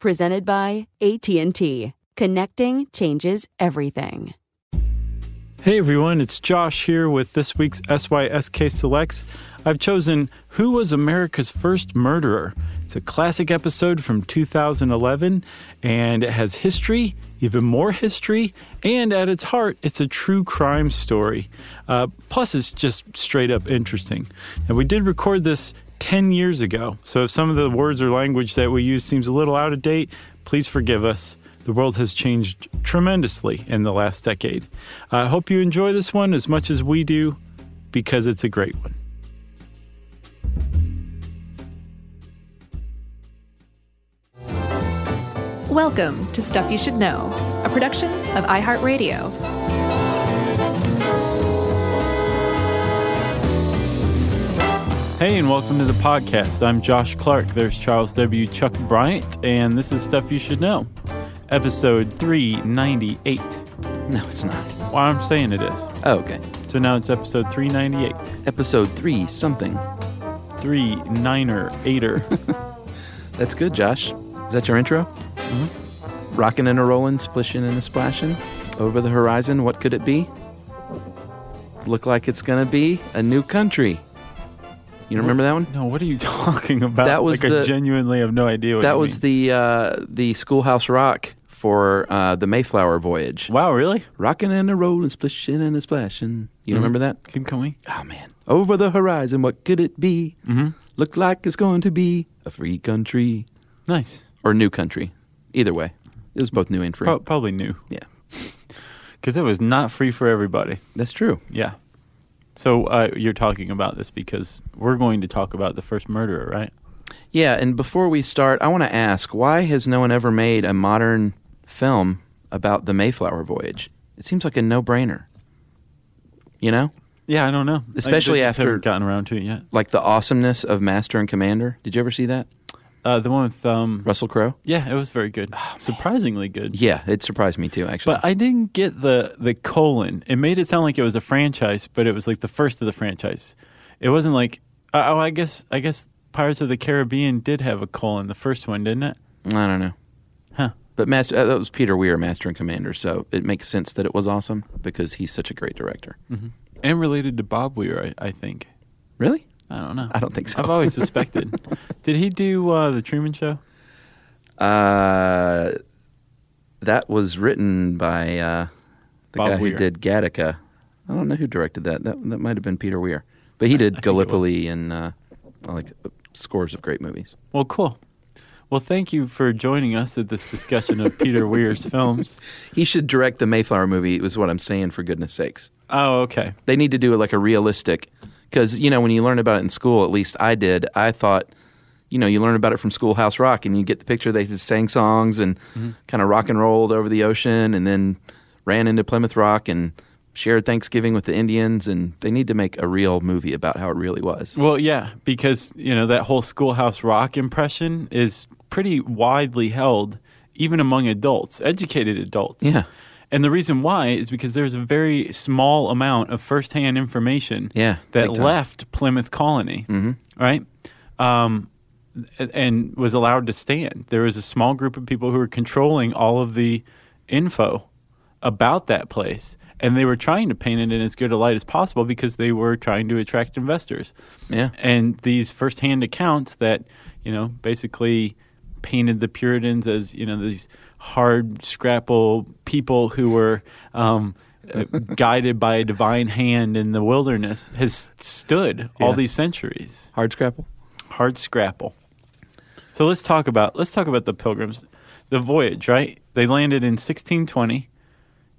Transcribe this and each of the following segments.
Presented by AT&T. Connecting changes everything. Hey everyone, it's Josh here with this week's SYSK Selects. I've chosen Who Was America's First Murderer? It's a classic episode from 2011 and it has history, even more history, and at its heart, it's a true crime story. Uh, plus, it's just straight up interesting. And we did record this 10 years ago. So if some of the words or language that we use seems a little out of date, please forgive us. The world has changed tremendously in the last decade. I hope you enjoy this one as much as we do because it's a great one. Welcome to Stuff You Should Know, a production of iHeartRadio. Hey, and welcome to the podcast. I'm Josh Clark. There's Charles W. Chuck Bryant, and this is Stuff You Should Know, episode 398. No, it's not. Well, I'm saying it is. Oh, okay. So now it's episode 398. Episode three something. Three niner eighter. That's good, Josh. Is that your intro? Mm-hmm. Rocking and a rolling, splishing and a splashing. Over the horizon, what could it be? Look like it's gonna be a new country. You remember that one? No, what are you talking about? That was like the- I genuinely have no idea what that was mean. the uh, the Schoolhouse Rock for uh, the Mayflower voyage. Wow, really? Rocking and a rolling, splishing and a splashing. You remember that? Keep going. Oh man! Over the horizon, what could it be? Mm-hmm. Look like it's going to be a free country Nice. or new country. Either way, it was both new and free. Pro- probably new yeah, because it was not free for everybody. that's true. Yeah. So uh, you're talking about this because we're going to talk about the first murderer, right? Yeah, and before we start, I want to ask why has no one ever made a modern film about the Mayflower voyage? It seems like a no-brainer. You know, Yeah, I don't know. Especially I after- haven't gotten around to it yet. like the awesomeness of Master and Commander. Did you ever see that? Uh, the one with um, Russell Crowe. yeah, it was very good, surprisingly good. Yeah, it surprised me too. Actually, But I didn't get the the colon. It made it sound like it was a franchise, but it was like the first of the franchise. It wasn't like uh, oh, I guess I guess Pirates of the Caribbean did have a colon, the first one, didn't it? I don't know. Huh. But Master, uh, that was Peter Weir, Master and Commander. So it makes sense that it was awesome because he's such a great director. And related to Bob Weir, I, I think. Really? I don't know. I don't think so. I've always suspected. did he do uh, the Truman Show? Uh, that was written by uh, the Bob guy Weir. who did Gattaca. I don't know who directed that. That that might have been Peter Weir, but he did I. Gallipoli and uh, like uh, scores of great movies. Well, cool. Well, thank you for joining us at this discussion of Peter Weir's films. He should direct the Mayflower movie. Was what I'm saying. For goodness sakes, Oh, okay. they need to do it like a realistic. Because you know when you learn about it in school, at least I did. I thought, you know, you learn about it from Schoolhouse Rock, and you get the picture. They just sang songs and mm-hmm. kind of rock and rolled over the ocean, and then ran into Plymouth Rock and shared Thanksgiving with the Indians. And they need to make a real movie about how it really was. Well, yeah, because you know that whole Schoolhouse Rock impression is pretty widely held, even among adults, educated adults. Yeah. And the reason why is because there's a very small amount of firsthand information Yeah, that left Plymouth Colony, mm-hmm. right? Um, and was allowed to stand. There was a small group of people who were controlling all of the info about that place. And they were trying to paint it in as good a light as possible because they were trying to attract investors. Yeah. And these firsthand accounts that, you know, basically painted the Puritans as you know these hard scrapple people who were um, uh, guided by a divine hand in the wilderness has stood all Yeah. these centuries. Hard scrapple. Hard scrapple. So let's talk about let's talk about the pilgrims, the voyage. Right? They landed in 1620.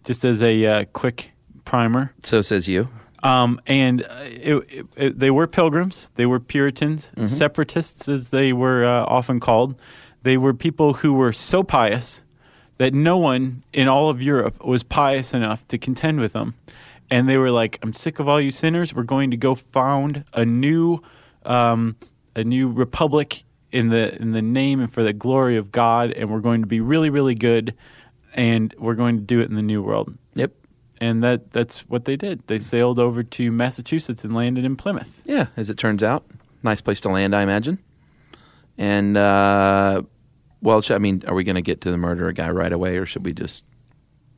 Just as a uh, quick primer, So says you. um, and uh, it, it, it, they were pilgrims. They were Puritans, separatists, as they were uh, often called. They were people who were so pious that no one in all of Europe was pious enough to contend with them. And they were like, "I'm sick of all you sinners. We're going to go found a new, um, a new republic in the in the name and for the glory of God, and we're going to be really, really good, and we're going to do it in the New World." Yep. and that that's what they did. They sailed over to Massachusetts and landed in Plymouth. Yeah, as it turns out, nice place to land, I imagine. And uh, well, I mean, are we going to get to the murderer guy right away, or should we just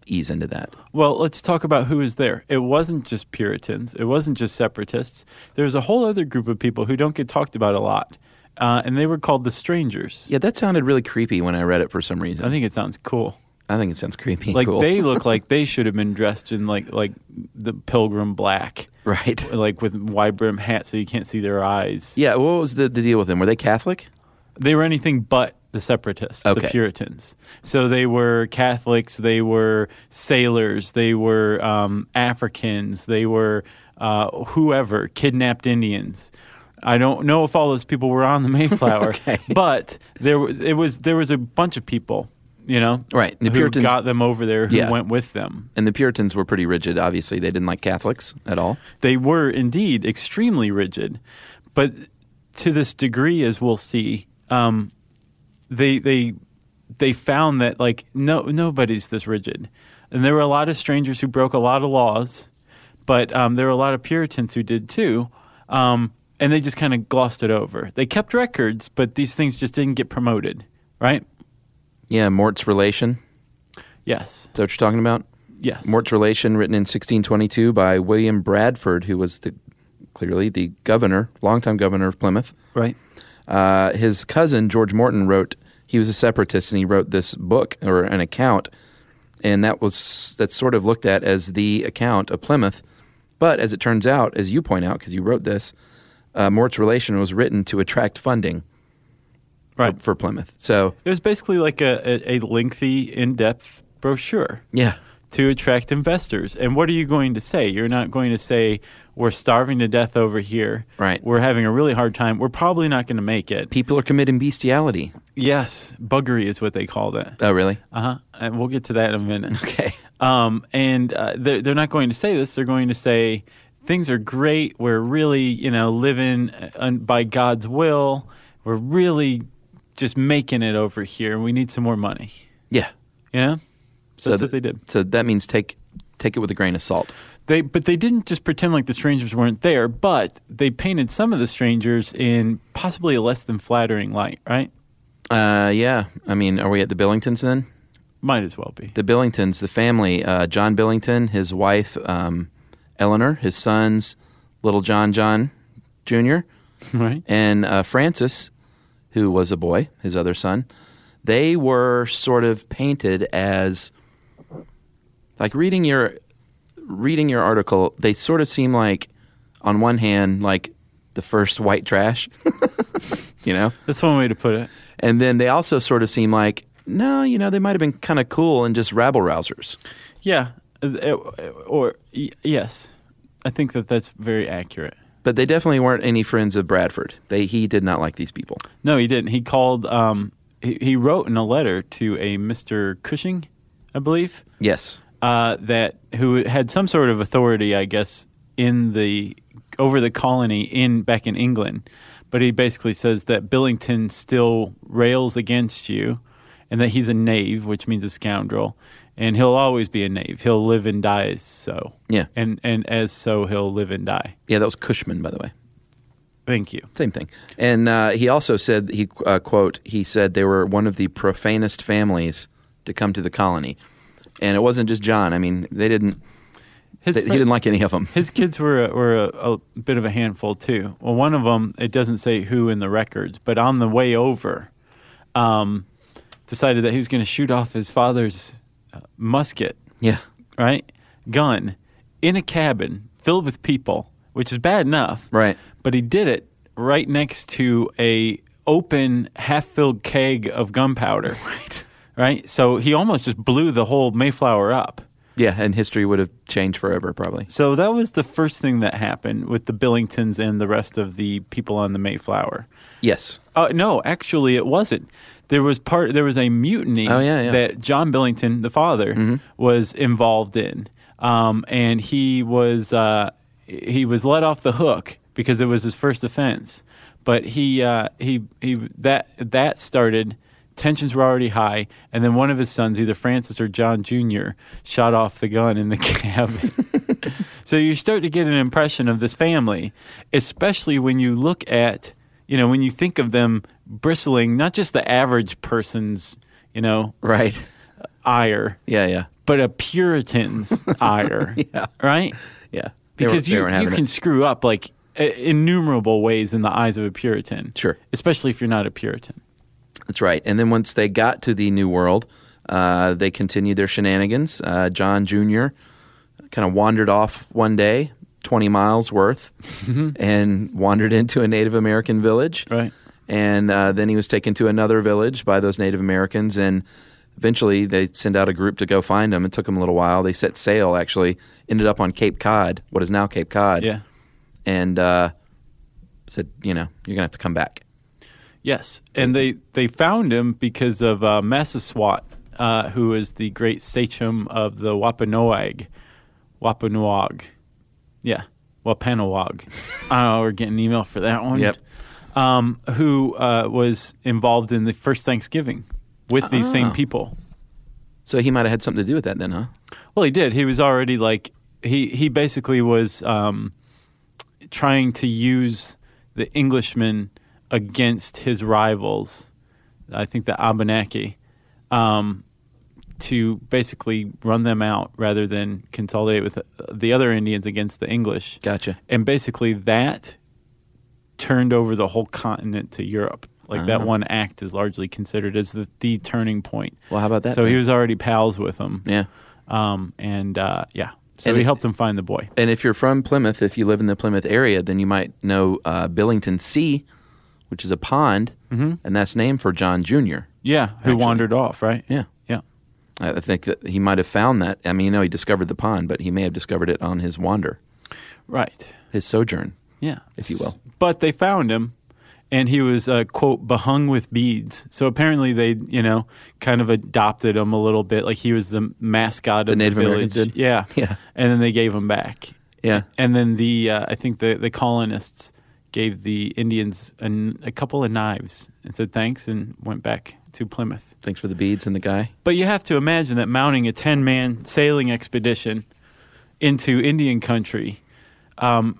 ease into that? Well, let's talk about who was there. It wasn't just Puritans. It wasn't just separatists. There was a whole other group of people who don't get talked about a lot, uh, and they were called the Strangers. Yeah, that sounded really creepy when I read it for some reason. I think it sounds cool. I think it sounds creepy. and Like cool. they look like they should have been dressed in like like the Pilgrim black, right. like with wide brim hats so you can't see their eyes. Yeah. What was the, the deal with them? Were they Catholic? They were anything but the separatists, the Puritans. So they were Catholics, they were sailors, they were um, Africans, they were uh, whoever, kidnapped Indians. I don't know if all those people were on the Mayflower, but there it was there was a bunch of people, you know, Right. The who Puritans- got them over there, who Yeah. went with them. And the Puritans were pretty rigid. Obviously, they didn't like Catholics at all. They were indeed extremely rigid, but to this degree, as we'll see, um, they they they found that like no nobody's this rigid, and there were a lot of strangers who broke a lot of laws, but um, there were a lot of Puritans who did too, um, and they just kind of glossed it over. They kept records, but these things just didn't get promoted, right? Yeah, Mourt's Relation. Yes, Is that what you're talking about? yes. Mourt's Relation, written in 1622 by William Bradford, who was the clearly the governor, longtime governor of Plymouth. right. Uh, his cousin George Morton wrote. He was a separatist, and he wrote this book or an account, and that was that's sort of looked at as the account of Plymouth. But as it turns out, as you point out, because you wrote this, uh, Mourt's Relation was written to attract funding Right. for, for Plymouth. So It was basically like a, a, a lengthy, in depth brochure. yeah, to attract investors. And what are you going to say? You're not going to say, we're starving to death over here. Right. We're having a really hard time. We're probably not going to make it. people are committing bestiality. Yes, buggery is what they call that. Oh, really? Uh huh. And we'll get to that in a minute. Okay. Um, and uh, they're, they're not going to say this. They're going to say, things are great. We're really, you know, living uh, by God's will. We're really just making it over here. We need some more money. Yeah. You know? So That's th- what they did. So that means take take it with a grain of salt. They, but they didn't just pretend like the strangers weren't there, but they painted some of the strangers in possibly a less than flattering light, right? Uh, yeah. I mean, are we at the Billingtons then? Might as well be. The Billingtons, the family, uh, John Billington, his wife um, Eleanor, his sons, little John John Jr., Right? and uh, Francis, who was a boy, his other son. They were sort of painted as like reading your reading your article. They sort of seem like, on one hand, like the first white trash, you know, That's one way to put it. and then they also sort of seem like no, you know, they might have been kind of cool and just rabble rousers. Yeah. Uh, uh, Or, yes. I think that that's very accurate. But they definitely weren't any friends of Bradford. They he did not like these people. No, he didn't. He called, um, he, he wrote in a letter to a Mr. Cushing, I believe. Yes. Uh, that who had some sort of authority, I guess, in the over the colony in back in England. But he basically says that Billington still rails against you, and that he's a knave, which means a scoundrel, and he'll always be a knave. He'll live and die as so. Yeah. and and as so he'll live and die. Yeah, that was Cushman, by the way. Thank you. Same thing. And uh, he also said he uh, quote he said they were one of the profanest families to come to the colony, and it wasn't just John. I mean, they didn't. His They, he didn't like any of them. His kids were a, were a, a bit of a handful too. Well, one of them it doesn't say who in the records, but on the way over, um, decided that he was going to shoot off his father's uh, musket, Yeah. right? Gun in a cabin filled with people, which is bad enough. Right. But he did it right next to a open half-filled keg of gunpowder. Right. Right? So he almost just blew the whole Mayflower up. Yeah, and history would have changed forever, probably. So that was the first thing that happened with the Billingtons and the rest of the people on the Mayflower. Yes. Uh, no, actually, it wasn't. There was part. There was a mutiny Oh, yeah, yeah. that John Billington, the father, was involved in, um, and he was uh, he was let off the hook because it was his first offense. But he uh, he he that that started. Tensions were already high, and then one of his sons, either Francis or John Jr., shot off the gun in the cabin. so you start to get an impression of this family, especially when you look at, you know, when you think of them bristling, not just the average person's, you know, Right. ire, Yeah, yeah. but a Puritan's ire, Yeah. right? Yeah. They Because you, you can it. screw up like innumerable ways in the eyes of a Puritan. Sure. Especially if you're not a Puritan. That's right. And then once they got to the New World, uh, they continued their shenanigans. Uh, John Jr. kind of wandered off one day, 20 miles worth, and wandered into a Native American village. Right. And uh, then he was taken to another village by those Native Americans. And eventually they send out a group to go find him. It took them a little while. They set sail, actually, ended up on Cape Cod, what is now Cape Cod. Yeah. And uh, said, you know, you're going to have to come back. Yes, and they they found him because of uh, Massasoit, uh, who is the great sachem of the Wampanoag, Wampanoag, yeah, Wampanoag. uh, we're getting an email for that one. Yep. Um, who uh, was involved in the first Thanksgiving with these Ah. same people? So he might have had something to do with that then, huh? Well, he did. He was already like he he basically was um, trying to use the Englishmen against his rivals. I think the Abenaki um, to basically run them out rather than consolidate with the other Indians against the English. Gotcha. And basically that turned over the whole continent to Europe. Like that Uh-huh. one act is largely considered as the, the turning point. Well, how about that? So he was already pals with them. Yeah. Um, and uh, yeah, so And he helped him find the boy. And if you're from Plymouth, if you live in the Plymouth area, then you might know uh, Billington Sea, which is a pond, and that's named for John Jr. Yeah, who Actually. wandered off, right? Yeah. Yeah. I think that he might have found that. I mean, you know, he discovered the pond, but he may have discovered it on his wander, Right. his sojourn. Yeah. If you will. But they found him, and he was, uh, quote, behung with beads. So apparently they, you know, kind of adopted him a little bit. Like he was the mascot The of Native the village. Americans did? Yeah. Yeah. And then they gave him back. Yeah. And then the, uh, I think the, the colonists gave the Indians an, a couple of knives and said thanks and went back to Plymouth. Thanks for the beads and the guy. But you have to imagine that mounting a 10 man sailing expedition into Indian country um,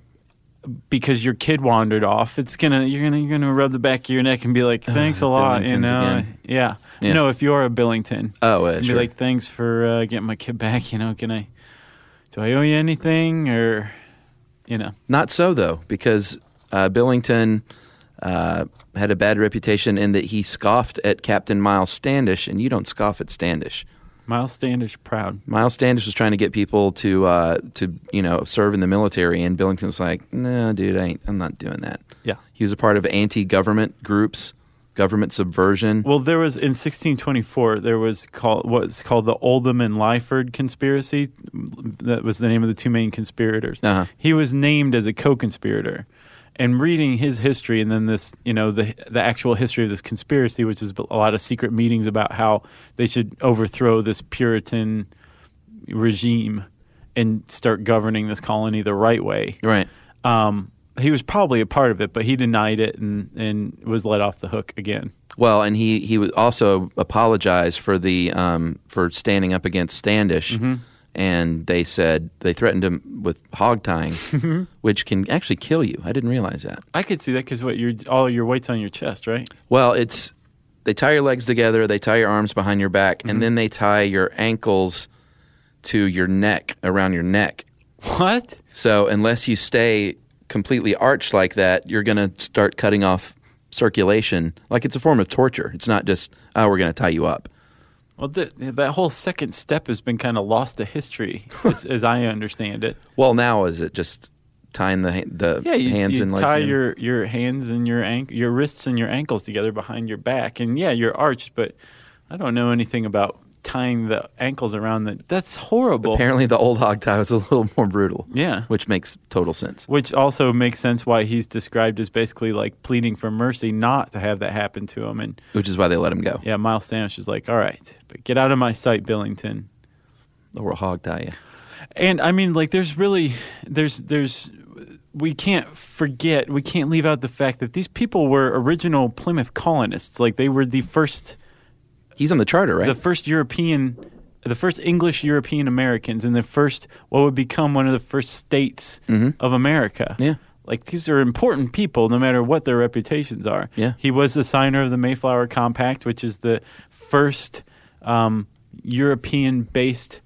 because your kid wandered off, it's gonna you're gonna you're gonna rub the back of your neck and be like, "Thanks a lot," you know. Yeah. Yeah. No, if you're a Billington, Oh, uh, sure. be like, "Thanks for uh, getting my kid back." You know, can I? Do I owe you anything, or you know? Not so though, because uh, Billington uh, had a bad reputation in that he scoffed at Captain Miles Standish, and you don't scoff at Standish. Miles Standish proud. Miles Standish was trying to get people to uh, to you know serve in the military, and Billington was like, "No, dude, I ain't, I'm not doing that." Yeah. He was a part of anti-government groups, government subversion. Well, there was in 1624 there was called what's called the Oldham and Lyford conspiracy. That was the name of the two main conspirators. Uh-huh. He was named as a co-conspirator. And reading his history, and then this, you know, the the actual history of this conspiracy, which is a lot of secret meetings about how they should overthrow this Puritan regime and start governing this colony the right way. right. Um, he was probably a part of it, but he denied it and, and was let off the hook again. Well, and he he was also apologized for the um, for standing up against Standish, Mm-hmm. And they said they threatened him with hog tying, Mm-hmm. which can actually kill you. I didn't realize that. I could see that because what your all your weight's on your chest, right? Well, it's they tie your legs together, they tie your arms behind your back, Mm-hmm. and then they tie your ankles to your neck around your neck. What? So unless you stay completely arched like that, you're going to start cutting off circulation. Like it's a form of torture. It's not just oh we're going to tie you up. Well, the, that whole second step has been kind of lost to history, as, as I understand it. Well, now is it just tying the the Yeah, you, hands you and legs? tie in? your your hands and your ank- your wrists and your ankles together behind your back, and yeah, you're arched. But I don't know anything about tying the ankles around the. That's horrible. Apparently, the old hog tie was a little more brutal. Yeah. which makes total sense. Which also makes sense why he's described as basically like pleading for mercy not to have that happen to him. And Which is why they let him go. yeah, Miles Standish is like, all right, but get out of my sight, Billington. Or we'll hog tie you. And I mean, like, there's really, there's, there's, we can't forget, we can't leave out the fact that these people were original Plymouth colonists. Like, they were the first, He's on the charter, right? the first European, the first English European Americans, and the first, what would become one of the first states of America. Yeah. Like, these are important people, no matter what their reputations are. Yeah. He was the signer of the Mayflower Compact, which is the first um, European based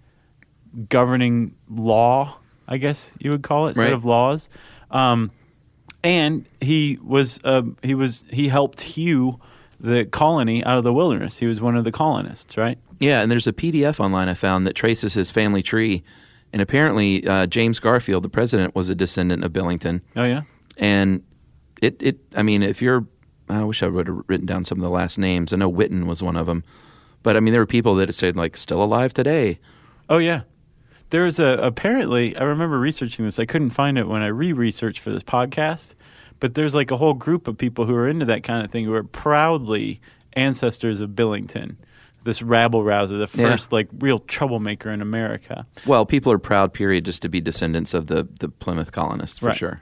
governing law, I guess you would call it, set of laws. Um, and he was uh, he was he helped hew the colony out of the wilderness. He was one of the colonists, right? Yeah, and there's a PDF online I found that traces his family tree, and apparently uh, James Garfield, the president, was a descendant of Billington, Oh yeah. and it it I mean, if you're, I wish I would have written down some of the last names. I know Witten was one of them, but I mean, there were people that said like still alive today. Oh yeah. There was a apparently I remember researching this. I couldn't find it when I re-researched for this podcast, but there's like a whole group of people who are into that kind of thing who are proudly ancestors of Billington, this rabble rouser, the Yeah. first like real troublemaker in America. Well, people are proud, period, just to be descendants of the the Plymouth colonists for Right. sure.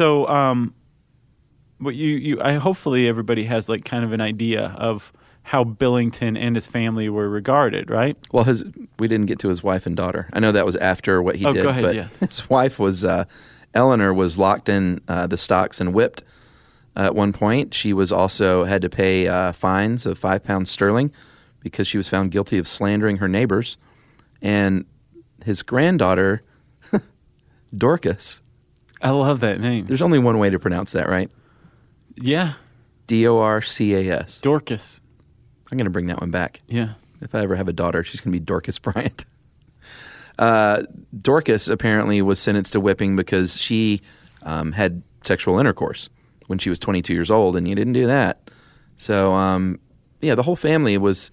So, um, what you, you, I hopefully everybody has like kind of an idea of how Billington and his family were regarded, right? Well, his we didn't get to his wife and daughter. I know that was after what he Oh, did. go ahead, but yes. his wife was uh, Eleanor was locked in uh, the stocks and whipped uh, at one point. She was also had to pay uh, fines of five pounds sterling because she was found guilty of slandering her neighbors. And his granddaughter, Dorcas, I love that name. There's only one way to pronounce that, right? yeah, D O R C A S. Dorcas. I'm going to bring that one back. Yeah. If I ever have a daughter, she's going to be Dorcas Bryant. Uh, Dorcas apparently was sentenced to whipping because she um, had sexual intercourse when she was 22 years old, and you didn't do that. So, um, yeah, the whole family was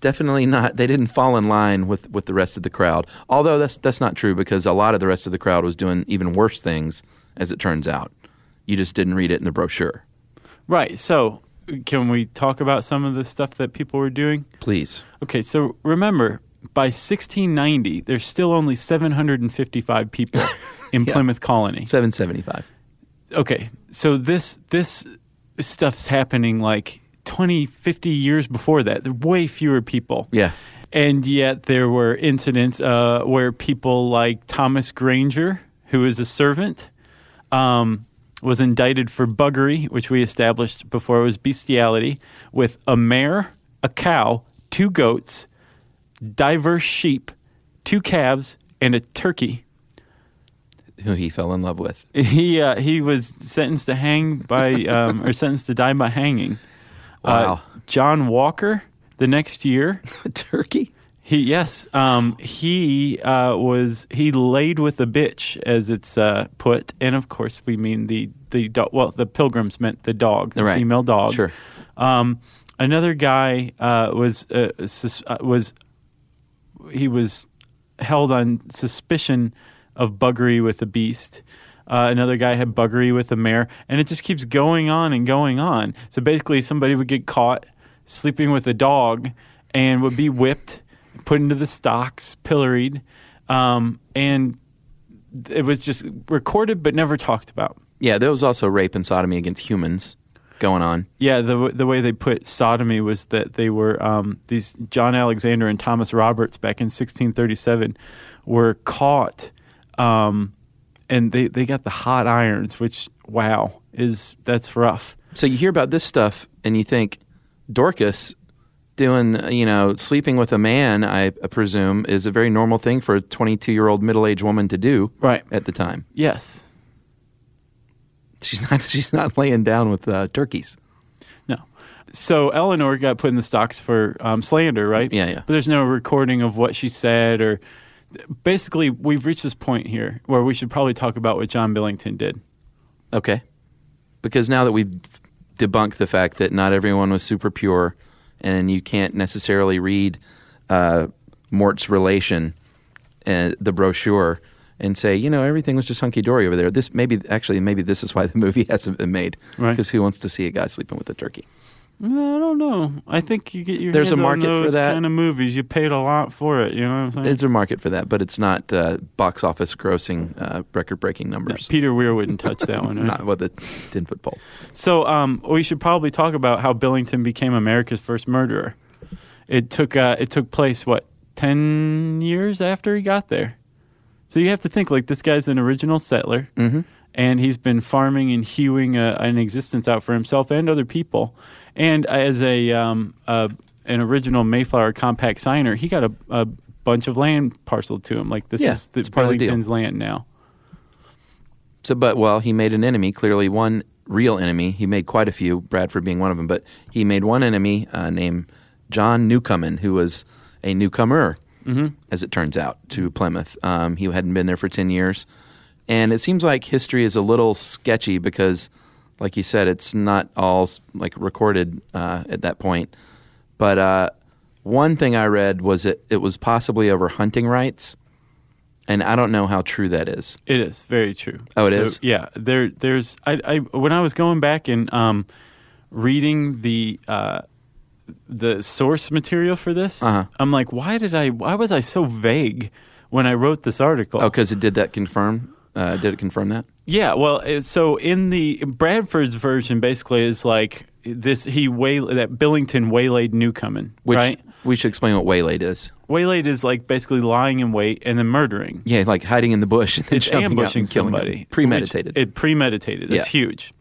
definitely not. They didn't fall in line with, with the rest of the crowd. Although that's that's not true because a lot of the rest of the crowd was doing even worse things, as it turns out. You just didn't read it in the brochure. Right. So, can we talk about some of the stuff that people were doing? Please. Okay, so remember, by 1690, there's still only 755 people in Plymouth Colony. 775. Okay, so this this stuff's happening like 20, 50 years before that. There were way fewer people. Yeah. And yet there were incidents uh, where people like Thomas Granger, who is a servant, um, was indicted for buggery, which we established before it was bestiality, with a mare, a cow, two goats, diverse sheep, two calves, and a turkey. Who he fell in love with. He uh, he was sentenced to hang by um, or sentenced to die by hanging. Wow. Uh, John Walker the next year. Turkey? He yes, um, he uh, was he laid with a bitch as it's uh, put, and of course we mean the the do- well the pilgrims meant the dog, the Right. female dog. Sure. Um, another guy uh, was uh, sus- uh, was he was held on suspicion of buggery with a beast. Uh, another guy had buggery with a mare, and it just keeps going on and going on. So basically, somebody would get caught sleeping with a dog and would be whipped, put into the stocks, pilloried, um, and it was just recorded but never talked about. Yeah, there was also rape and sodomy against humans going on. Yeah, the the way they put sodomy was that they were um, these John Alexander and Thomas Roberts back in 1637 were caught, um, and they, they got the hot irons, which wow is that's rough. So you hear about this stuff and you think Dorcas doing, you know, sleeping with a man, I presume, is a very normal thing for a 22 year old middle aged woman to do Right. at the time. Yes. She's not, she's not laying down with uh, turkeys. No. So Eleanor got put in the stocks for um, slander, right? Yeah, yeah. But there's no recording of what she said, or basically, we've reached this point here where we should probably talk about what John Billington did. Okay. Because now that we've debunked the fact that not everyone was super pure and you can't necessarily read uh, Mourt's relation, uh, the brochure, and say, you know, everything was just hunky dory over there. This maybe actually maybe this is why the movie hasn't been made. Right. Because who wants to see a guy sleeping with a turkey? I don't know. I think you get your There's a market for that. kind of movies. You paid a lot for it. You know what I'm saying? There's a market for that, but it's not uh, box office grossing uh, record breaking numbers. Peter Weir wouldn't touch that one. Right? Not with the ten foot pole. So um, we should probably talk about how Billington became America's first murderer. It took uh, it took place what ten years after he got there. So you have to think like this guy's an original settler, Mhm. and he's been farming and hewing a, an existence out for himself and other people. And as a, um, a an original Mayflower compact signer, he got a, a bunch of land parceled to him. Like this Yeah, is the it's part of the deal. Billington's land now. So, but well, he made an enemy. Clearly, one real enemy. He made quite a few. Bradford being one of them. But he made one enemy uh, named John Newcomen, who was a newcomer, as it turns out, to Plymouth. Um, he hadn't been there for ten years, and it seems like history is a little sketchy because, like you said, it's not all like recorded uh, at that point. But uh, one thing I read was that it was possibly over hunting rights. And I don't know how true that is. It is very true. Oh, it it is? is. Yeah, there. There's. I, I. When I was going back and um, reading the uh, the source material for this, Uh-huh. I'm like, why did I? Why was I so vague when I wrote this article? Oh, because it did that confirm? Uh, did it confirm that? Yeah, well, so in the Bradford's version, basically is like this. He way that Billington waylaid Newcomen, Which right? we should explain what waylaid is. Waylaid is like basically lying in wait and then murdering. Yeah, like hiding in the bush and then it's ambushing and killing somebody. them. Premeditated. Which- It premeditated. It's Yeah. huge.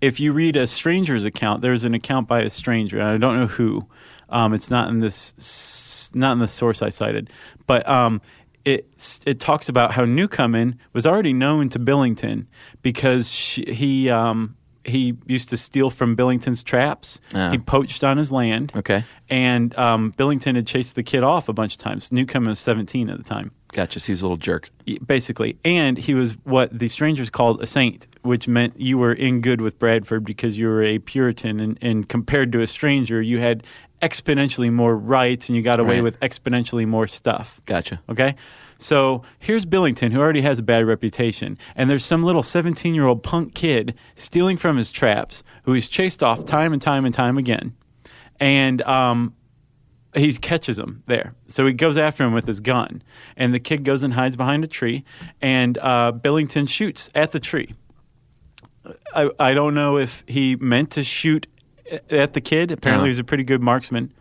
If you read a stranger's account, there's an account by a stranger, and I don't know who. Um, it's not in this, not in the source I cited, but um, it it talks about how Newcomen was already known to Billington because she, he um, he used to steal from Billington's traps. Ah. He poached on his land. Okay. And um, Billington had chased the kid off a bunch of times. Newcomen was 17 at the time, Gotcha. So he was a little jerk. basically. And he was what the strangers called a saint, which meant you were in good with Bradford because you were a Puritan. And, and compared to a stranger, you had exponentially more rights and you got away Right. with exponentially more stuff. Gotcha. Okay. So here's Billington, who already has a bad reputation, and there's some little 17 year old punk kid stealing from his traps who he's chased off time and time and time again. And um, he catches him there. So he goes after him with his gun, and the kid goes and hides behind a tree, and uh, Billington shoots at the tree. I, I don't know if he meant to shoot at the kid. Apparently, Uh-huh. he was a pretty good marksman,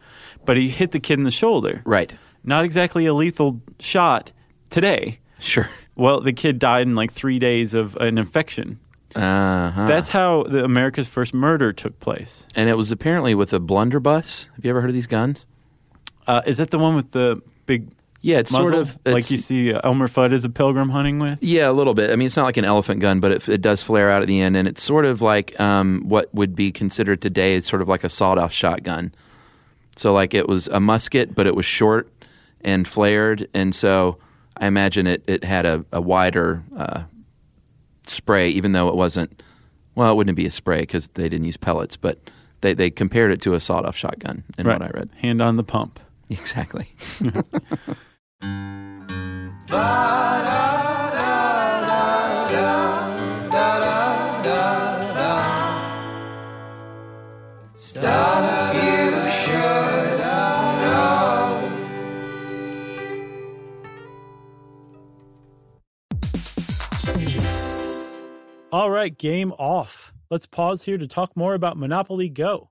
but he hit the kid in the shoulder Right. not exactly a lethal shot today. Sure. Well, the kid died in like three days of an infection. Uh-huh. That's how the America's first murder took place. and it was apparently with a blunderbuss. Have you ever heard of these guns? Uh, is that the one with the big Yeah, it's muzzle? sort of like you see uh, Elmer Fudd as a pilgrim hunting with? Yeah, a little bit. I mean, it's not like an elephant gun, but it, it does flare out at the end, and it's sort of like um, what would be considered today. It's sort of like a sawed-off shotgun. So, like, it was a musket, but it was short and flared, and so I imagine it it had a, a wider uh, spray, even though it wasn't. Well, it wouldn't be a spray because they didn't use pellets, but they they compared it to a sawed-off shotgun. In what I read, Hand on the pump. exactly. All right, game off. Let's pause here to talk more about Monopoly Go.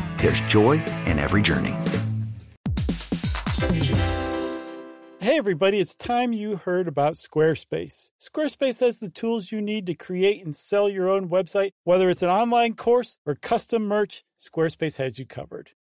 there's joy in every journey. Hey, everybody, it's time you heard about Squarespace. Squarespace has the tools you need to create and sell your own website, whether it's an online course or custom merch. Squarespace has you covered.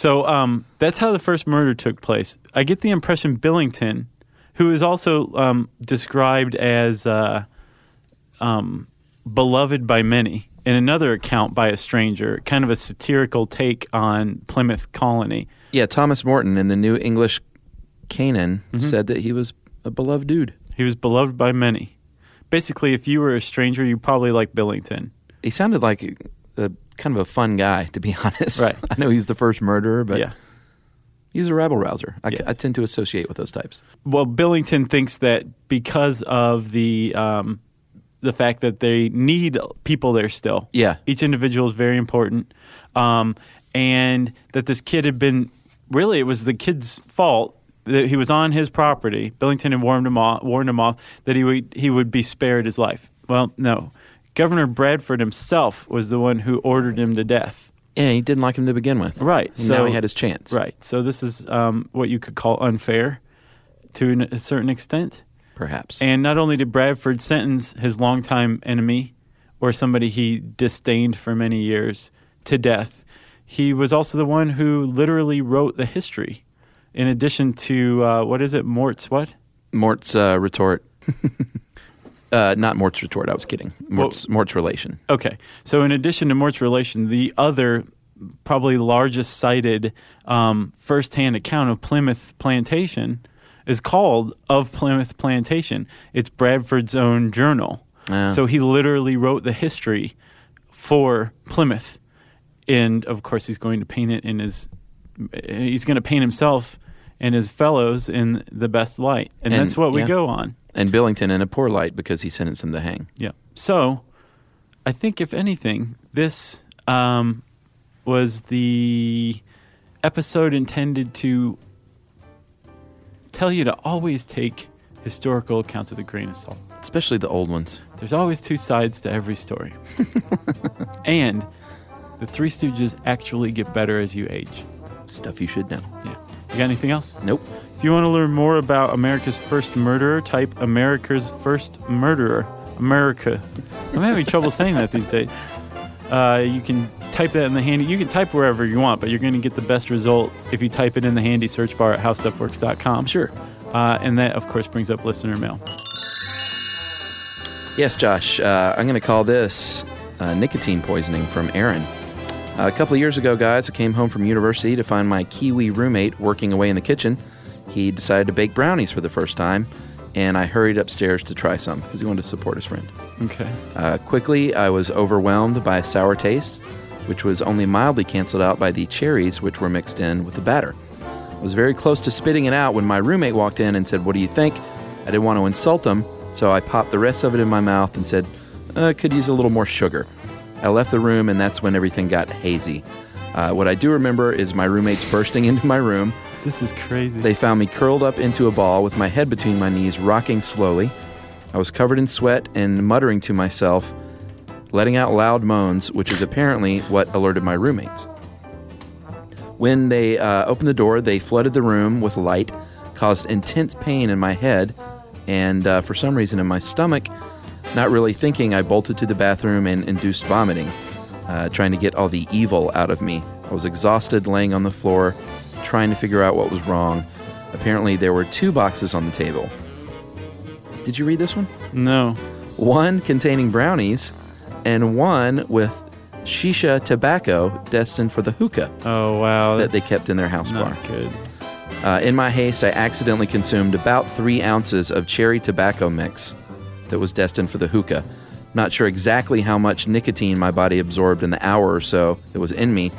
So um, that's how the first murder took place. I get the impression Billington, who is also um, described as uh, um, beloved by many, in another account by a stranger, kind of a satirical take on Plymouth Colony. Yeah, Thomas Morton in the New English Canaan said that he was a beloved dude. He was beloved by many. Basically, if you were a stranger, you probably like Billington. He sounded like kind of a fun guy, to be honest. Right. I know he's the first murderer, but yeah. he's a rabble rouser. I, Yes. I tend to associate with those types. Well, Billington thinks that because of the um, the fact that they need people there still. Yeah. Each individual is very important, um, and that this kid had been really it was the kid's fault that he was on his property. Billington had warned him off, warned him off that he would he would be spared his life. Well, no, Governor Bradford himself was the one who ordered him to death. Yeah, he didn't like him to begin with. Right. And so now he had his chance. Right. So this is um, what you could call unfair to an- a certain extent. Perhaps. And not only did Bradford sentence his longtime enemy or somebody he disdained for many years to death, he was also the one who literally wrote the history. In addition to, uh, what is it, Mourt's what? Mourt's uh, retort. uh, not Mourt's retort. I was kidding. Mourt's, Mourt's relation. Okay. So, in addition to Mourt's relation, the other probably largest cited um, firsthand account of Plymouth Plantation is called Of Plymouth Plantation. It's Bradford's own journal. So, he literally wrote the history for Plymouth. And of course, he's going to paint it in his, he's going to paint himself and his fellows in the best light. And, And- that's what we yeah. go on. And Billington in a poor light because he sentenced him to hang. Yeah. So, I think if anything, this um, was the episode intended to tell you to always take historical accounts with a grain of salt. Especially the old ones. There's always two sides to every story. and the Three Stooges actually get better as you age. Stuff you should know. Yeah. You got anything else? Nope. If you want to learn more about America's First Murderer, type America's First Murderer. America. I'm having trouble saying that these days. Uh, you can type that in the handy. You can type wherever you want, but you're going to get the best result if you type it in the handy search bar at howstuffworks.com. Sure. Uh, and that, of course, brings up listener mail. Yes, Josh. Uh, I'm going to call this uh, nicotine poisoning from Aaron. Uh, a couple of years ago, guys, I came home from university to find my Kiwi roommate working away in the kitchen. He decided to bake brownies for the first time, and I hurried upstairs to try some because he wanted to support his friend. Okay. Uh, quickly, I was overwhelmed by a sour taste, which was only mildly canceled out by the cherries, which were mixed in with the batter. I was very close to spitting it out when my roommate walked in and said, What do you think? I didn't want to insult him, so I popped the rest of it in my mouth and said, uh, Could use a little more sugar. I left the room, and that's when everything got hazy. Uh, what I do remember is my roommates bursting into my room. This is crazy. They found me curled up into a ball with my head between my knees, rocking slowly. I was covered in sweat and muttering to myself, letting out loud moans, which is apparently what alerted my roommates. When they uh, opened the door, they flooded the room with light, caused intense pain in my head, and uh, for some reason in my stomach. Not really thinking, I bolted to the bathroom and induced vomiting, uh, trying to get all the evil out of me. I was exhausted, laying on the floor, trying to figure out what was wrong. Apparently, there were two boxes on the table. Did you read this one? No. One containing brownies, and one with shisha tobacco destined for the hookah Oh wow. that they kept in their house bar. Not good. Uh, in my haste, I accidentally consumed about three ounces of cherry tobacco mix that was destined for the hookah. Not sure exactly how much nicotine my body absorbed in the hour or so it was in me,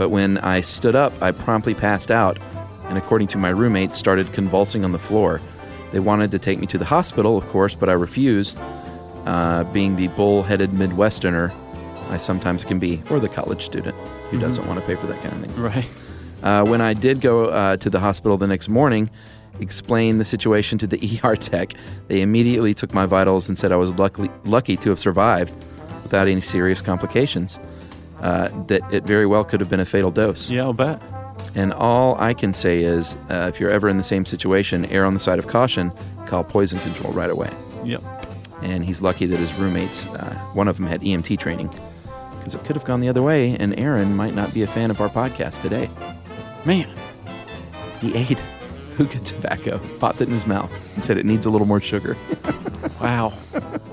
but when I stood up, I promptly passed out, and according to my roommates, started convulsing on the floor. They wanted to take me to the hospital, of course, but I refused, uh, being the bull-headed Midwesterner I sometimes can be, or the college student who doesn't want to pay for that kind of thing. Right. Uh, when I did go uh, to the hospital the next morning, explain the situation to the ER tech, they immediately took my vitals and said I was lucky, lucky to have survived without any serious complications. Uh, that it very well could have been a fatal dose. Yeah, I'll bet. And all I can say is, uh, if you're ever in the same situation, err on the side of caution. Call poison control right away. Yep. And he's lucky that his roommates, uh, one of them had EMT training, because it could have gone the other way, and Aaron might not be a fan of our podcast today. Man. He ate hookah tobacco, popped it in his mouth, and said it needs a little more sugar. Wow.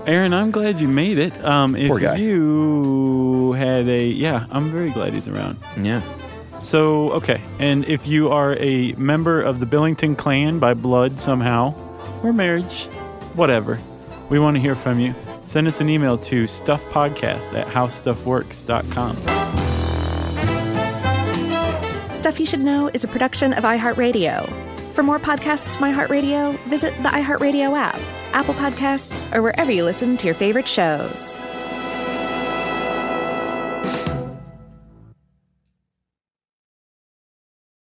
Aaron, I'm glad you made it. Um, if Poor guy. you had a, yeah, I'm very glad he's around. yeah. So, okay. And if you are a member of the Billington clan by blood somehow, or marriage, whatever, we want to hear from you. Send us an email to stuffpodcast at howstuffworks.com. Stuff You Should Know is a production of iHeartRadio. For more podcasts iHeartRadio, visit the iHeartRadio app, Apple Podcasts, or wherever you listen to your favorite shows.